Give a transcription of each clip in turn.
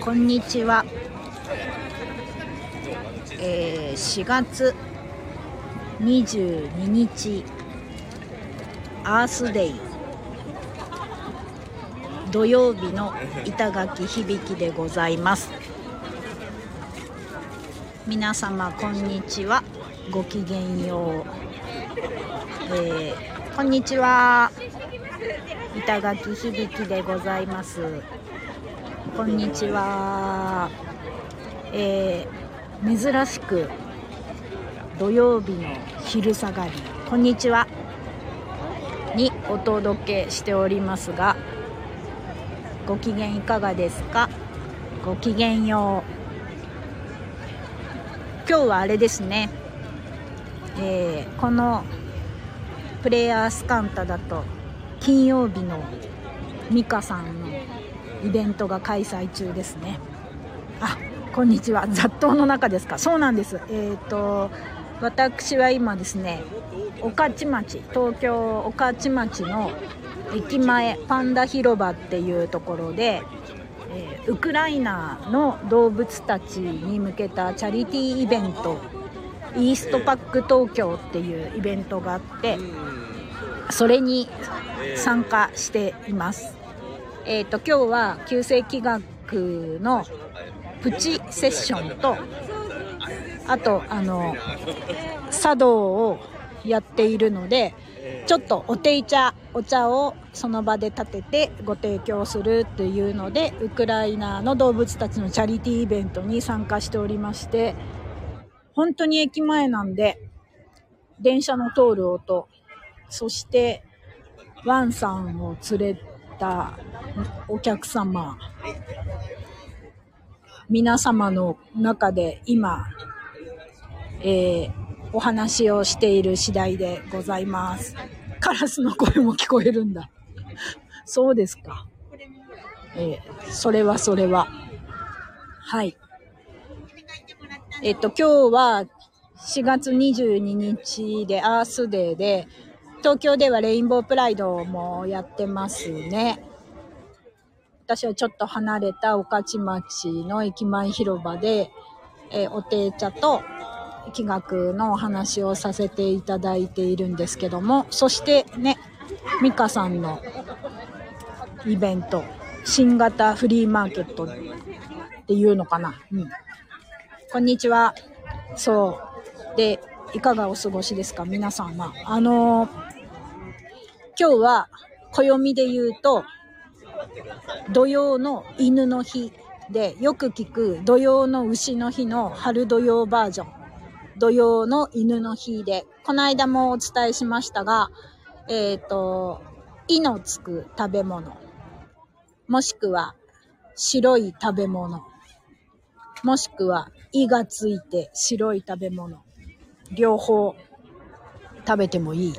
こんにちは。えー、4月22日アースデイ。土曜日の板垣響でございます。皆様こんにちは。ごきげんよう、えー、こんにちは。板垣響でございますこんにちは。えー、珍しく土曜日の昼下がり。こんにちは。にお届けしておりますがご機嫌いかがですか？ごきげんよう。今日はあれですね、えー、このプレイヤースカンタだと金曜日の美香さんのイベントが開催中ですね。あこんにちは。雑踏の中ですか。そうなんです。えっ、ー、と私は今ですね御徒町東京御徒町の駅前パンダ広場っていうところで、えー、ウクライナの動物たちに向けたチャリティーイベントイーストパック東京っていうイベントがあってそれに参加しています。えっ、ー、と今日は旧世紀学のプチセッションとあとあの茶道をやっているのでちょっとお手茶お茶をその場で立ててご提供するっていうのでウクライナの動物たちのチャリティーイベントに参加しておりまして本当に駅前なんで電車の通る音そしてワンさんを連れたお客様皆様の中で今、えー、お話をしている次第でございます。カラスの声も聞こえるんだ。そうですか。えー、それはそれは。はい。えっと、今日は4月22日でアースデーで、東京ではレインボープライドもやってますね。私はちょっと離れた御徒町の駅前広場で、えー、お手茶と気学のお話をさせていただいているんですけども、そしてね、美香さんのイベント、新型フリーマーケットっていうのかな。うん。こんにちは。そう。で、いかがお過ごしですか？皆さんは。あのー、今日は暦で言うと、土曜の犬の日でよく聞く土曜の牛の日の春土曜バージョン。土曜の犬の日で。この間もお伝えしましたがえっ、ー、と「い」のつく食べ物。もしくは白い食べ物。もしくは「い」がついて白い食べ物。両方食べてもいい。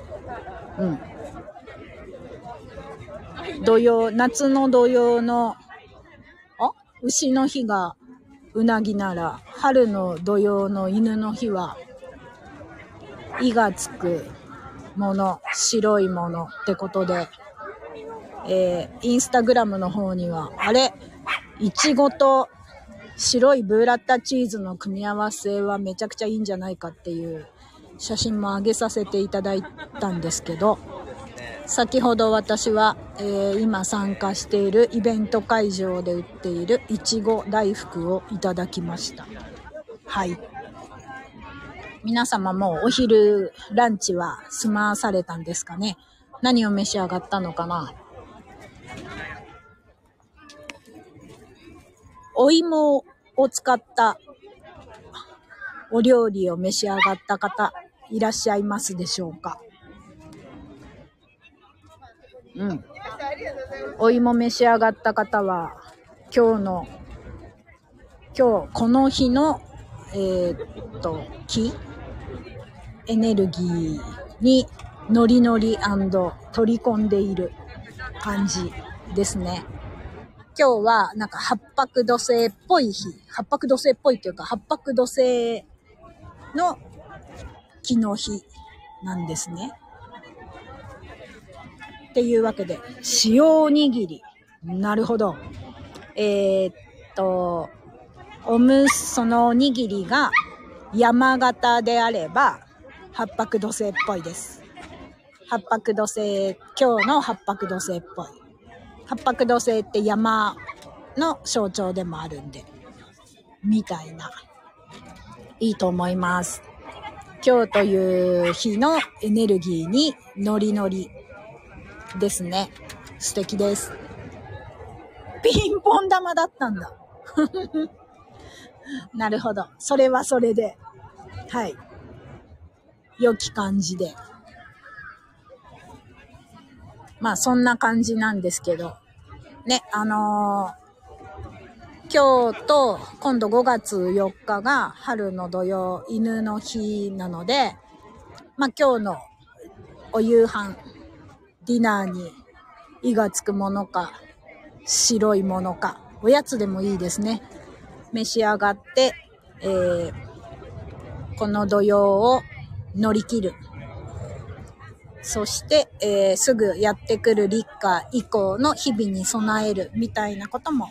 うん。土曜、夏の土曜の、あ？牛の日がうなぎなら、春の土曜の犬の日は、いがつくもの、白いものってことで、えー、インスタグラムの方には、あれ、いちごと白いブーラッタチーズの組み合わせはめちゃくちゃいいんじゃないかっていう写真も上げさせていただいたんですけど、先ほど私は、えー、今参加しているイベント会場で売っているいちご大福をいただきました。はい。皆様もお昼ランチは済まされたんですかね？何を召し上がったのかな？お芋を使ったお料理を召し上がった方いらっしゃいますでしょうか？うん。お芋召し上がった方は、今日の、今日、この日の、えー、っと、木？エネルギーにノリノリ取り込んでいる感じですね。今日はなんか八白土星っぽい日、八白土星っぽいというか八白土星の木の日なんですね。っていうわけで、塩おにぎり。なるほど。えー、っと、おむすそのおにぎりが山形であれば、八白土星っぽいです。八白土星、今日の八白土星っぽい。八白土星って山の象徴でもあるんで、みたいな。いいと思います。今日という日のエネルギーにノリノリですね。素敵です。ピンポン玉だったんだ。なるほど。それはそれで。はい。良き感じで。まあそんな感じなんですけど。ね、あのー今日と今度5月4日が春の土曜犬の日なので、まあ今日のお夕飯、ディナーに胃がつくものか、白いものか、おやつでもいいですね。召し上がって、えー、この土曜を乗り切る。そして、えー、すぐやってくる立夏以降の日々に備えるみたいなことも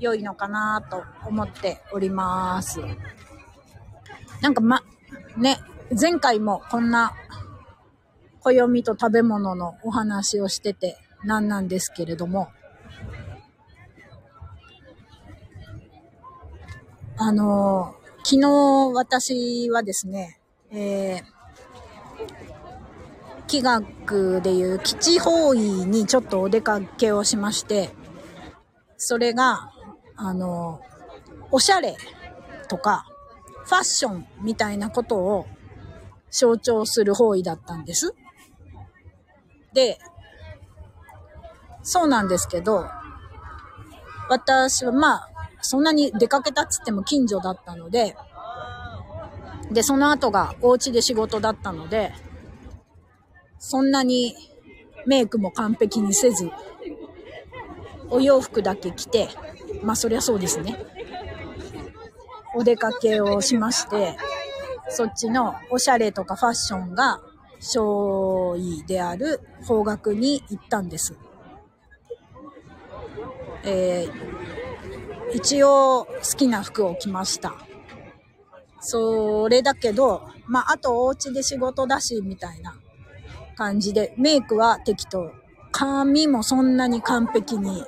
良いのかなと思っております。なんかま、ね、前回もこんな暦と食べ物のお話をしててなんなんですけれども、あの昨日私はですね、えー、気学でいう基地方位にちょっとお出かけをしまして、それが、あの、おしゃれとか、ファッションみたいなことを象徴する方位だったんです。で、そうなんですけど、私はまあ、そんなに出かけたっつっても近所だったので、で、その後がお家で仕事だったので、そんなにメイクも完璧にせず、お洋服だけ着て、まあそりゃそうですね。お出かけをしまして、そっちのおしゃれとかファッションが少尉である方角に行ったんです。えー、一応好きな服を着ました。それだけど、まあ、あとお家で仕事だし、みたいな感じで、メイクは適当。髪もそんなに完璧に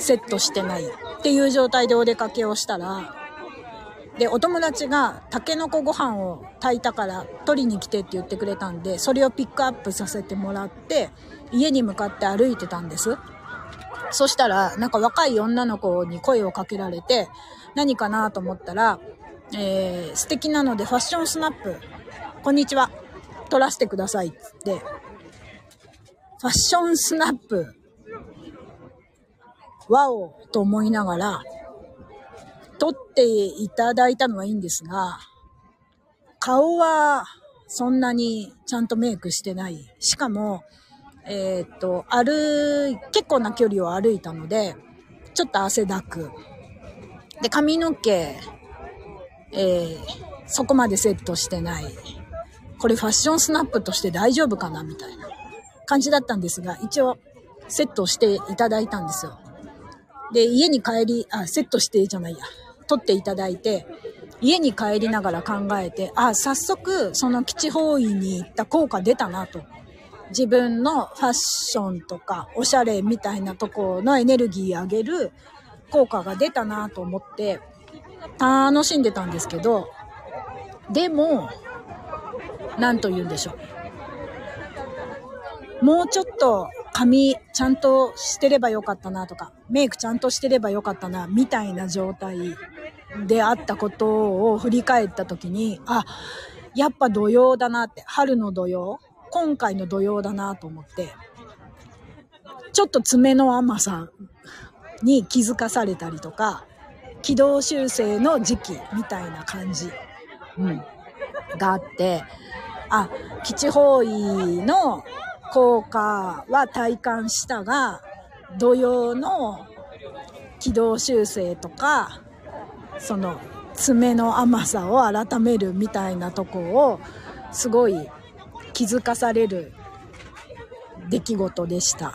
セットしてないっていう状態でお出かけをしたら、で、お友達がタケノコご飯を炊いたから取りに来てって言ってくれたんで、それをピックアップさせてもらって、家に向かって歩いてたんです。そしたら、なんか若い女の子に声をかけられて、何かなと思ったら、えー、素敵なのでファッションスナップ、こんにちは、撮らせてくださいって、ファッションスナップ、ワオと思いながら、撮っていただいたのはいいんですが、顔はそんなにちゃんとメイクしてない。しかも、えー、っと、歩、結構な距離を歩いたので、ちょっと汗だく。で、髪の毛、えー、そこまでセットしてない。これファッションスナップとして大丈夫かなみたいな感じだったんですが、一応セットしていただいたんですよ。で、家に帰り、あ、セットしてじゃないや。撮っていただいて、家に帰りながら考えて、あ、早速、その基地方位に行った効果出たなと。自分のファッションとか、おしゃれみたいなとこのエネルギー上げる効果が出たなと思って、楽しんでたんですけど、でも、何と言うんでしょう。もうちょっと髪ちゃんとしてればよかったなとか、メイクちゃんとしてればよかったな、みたいな状態であったことを振り返った時に、あ、やっぱ土曜だなって、春の土曜今回の土曜だなと思って、ちょっと爪の甘さに気づかされたりとか、軌道修正の時期みたいな感じ、うん、があって、あ、基地方位の効果は体感したが、土曜の軌道修正とか、その爪の甘さを改めるみたいなとこをすごい気づかされる出来事でした。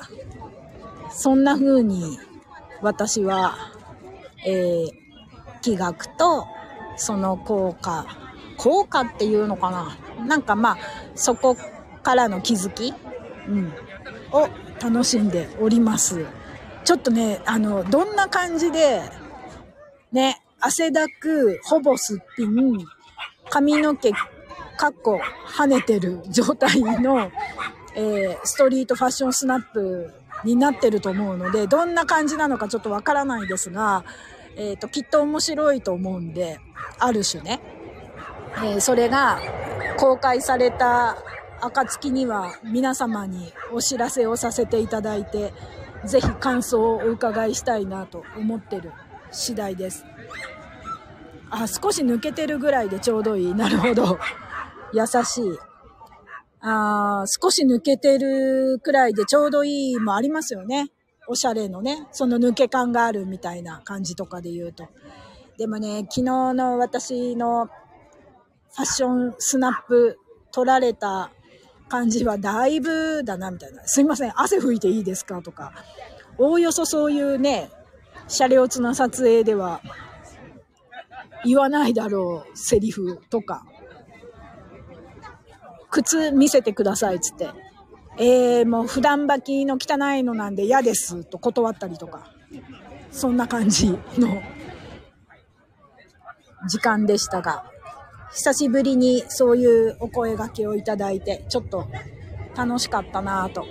そんな風に私は、えー、気学とその効果、効果っていうのかな？なんかまあ、そこからの気づき、うん、を楽しんでおります。ちょっとね、あの、どんな感じで、ね、汗だく、ほぼすっぴん、髪の毛、かっこ跳ねてる状態の、えー、ストリートファッションスナップになってると思うので、どんな感じなのかちょっとわからないですが、えっ、ー、と、きっと面白いと思うんで、ある種ね、え、それが公開された暁には皆様にお知らせをさせていただいて、ぜひ感想をお伺いしたいなと思ってる次第です。あ、少し抜けてるぐらいでちょうどいい。なるほど。優しい。あ少し抜けてるくらいでちょうどいいもありますよね。おしゃれのね、その抜け感があるみたいな感じとかで言うと。でもね、昨日の私のファッションスナップ撮られた感じはだいぶだなみたいな。すいません、汗拭いていいですかとか。おおよそそういうね、車両ツの撮影では言わないだろうセリフとか。靴見せてくださいっつって。えー、もう普段履きの汚いのなんで嫌ですと断ったりとか。そんな感じの時間でしたが、久しぶりにそういうお声掛けをいただいて、ちょっと楽しかったなぁと。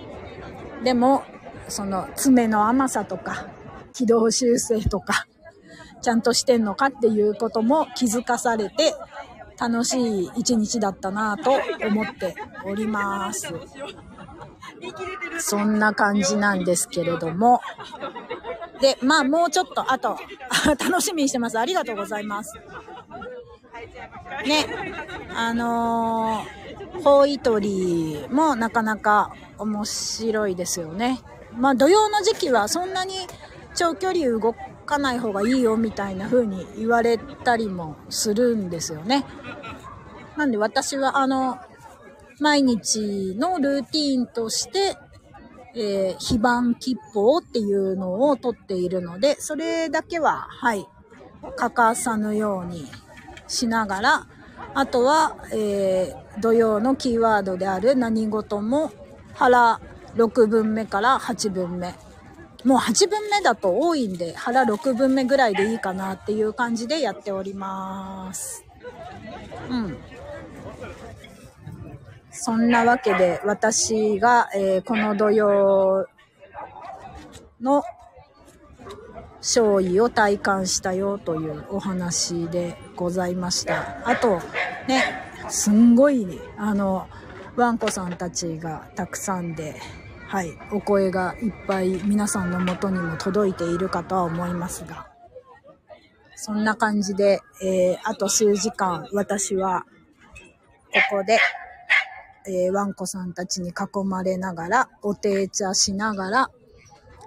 でも、その爪の甘さとか、軌道修正とか、ちゃんとしてんのかっていうことも気づかされて、楽しい一日だったなぁと思っております。そんな感じなんですけれども。で、まあもうちょっと、あと、楽しみにしてます。ありがとうございます。ね、あのー、ホイトリもなかなか面白いですよね。まあ土曜の時期はそんなに長距離動かない方がいいよみたいな風に言われたりもするんですよね。なんで私はあの、毎日のルーティーンとして、えー、非番切符っていうのを取っているので、それだけは、はい、欠かさぬようにしながら、あとは、えー、土曜のキーワードである何事も腹6分目から8分目。もう8分目だと多いんで、腹6分目ぐらいでいいかなっていう感じでやっております。うん。そんなわけで、私が、えー、この土曜の勝利を体感したよというお話でございました。あと、ね、すんごい、あの、ワンコさんたちがたくさんで、はい、お声がいっぱい皆さんのもとにも届いているかとは思いますが、そんな感じで、えー、あと数時間、私は、ここで、えー、ワンコさんたちに囲まれながら、お手茶しながら、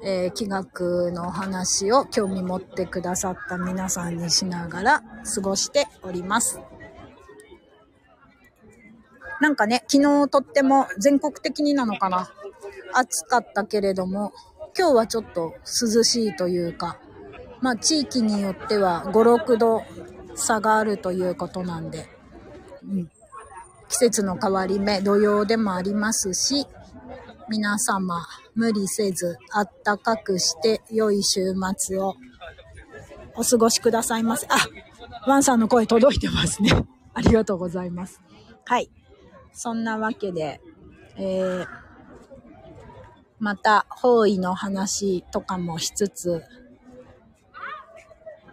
えー、気学の話を興味持ってくださった皆さんにしながら過ごしております。なんかね、昨日とっても全国的になのかな。暑かったけれども、今日はちょっと涼しいというか、まあ地域によっては5、6度差があるということなんで、うん、季節の変わり目、土曜でもありますし、皆様無理せずあったかくして良い週末をお過ごしくださいませ。あ、ワンさんの声届いてますね。ありがとうございます。はい。そんなわけで、えー、また、方位の話とかもしつつ、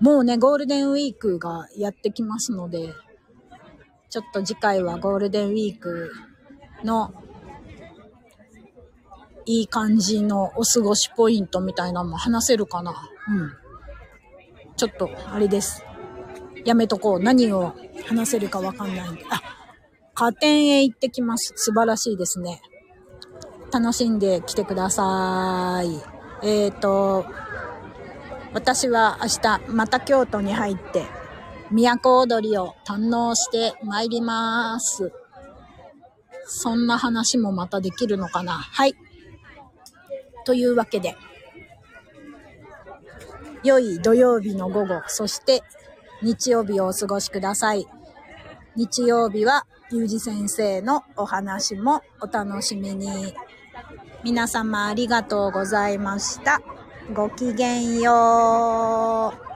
もうね、ゴールデンウィークがやってきますので、ちょっと次回はゴールデンウィークのいい感じのお過ごしポイントみたいなのも話せるかなうん。ちょっと、あれです。やめとこう。何を話せるかわかんないんで。あ、加点へ行ってきます。素晴らしいですね。楽しんできてください。えっ、ー、と、私は明日また京都に入って、都踊りを堪能して参ります。そんな話もまたできるのかなはい。というわけで、良い土曜日の午後、そして日曜日をお過ごしください。日曜日は、ゆうじ先生のお話もお楽しみに。皆様ありがとうございました。ごきげんよう。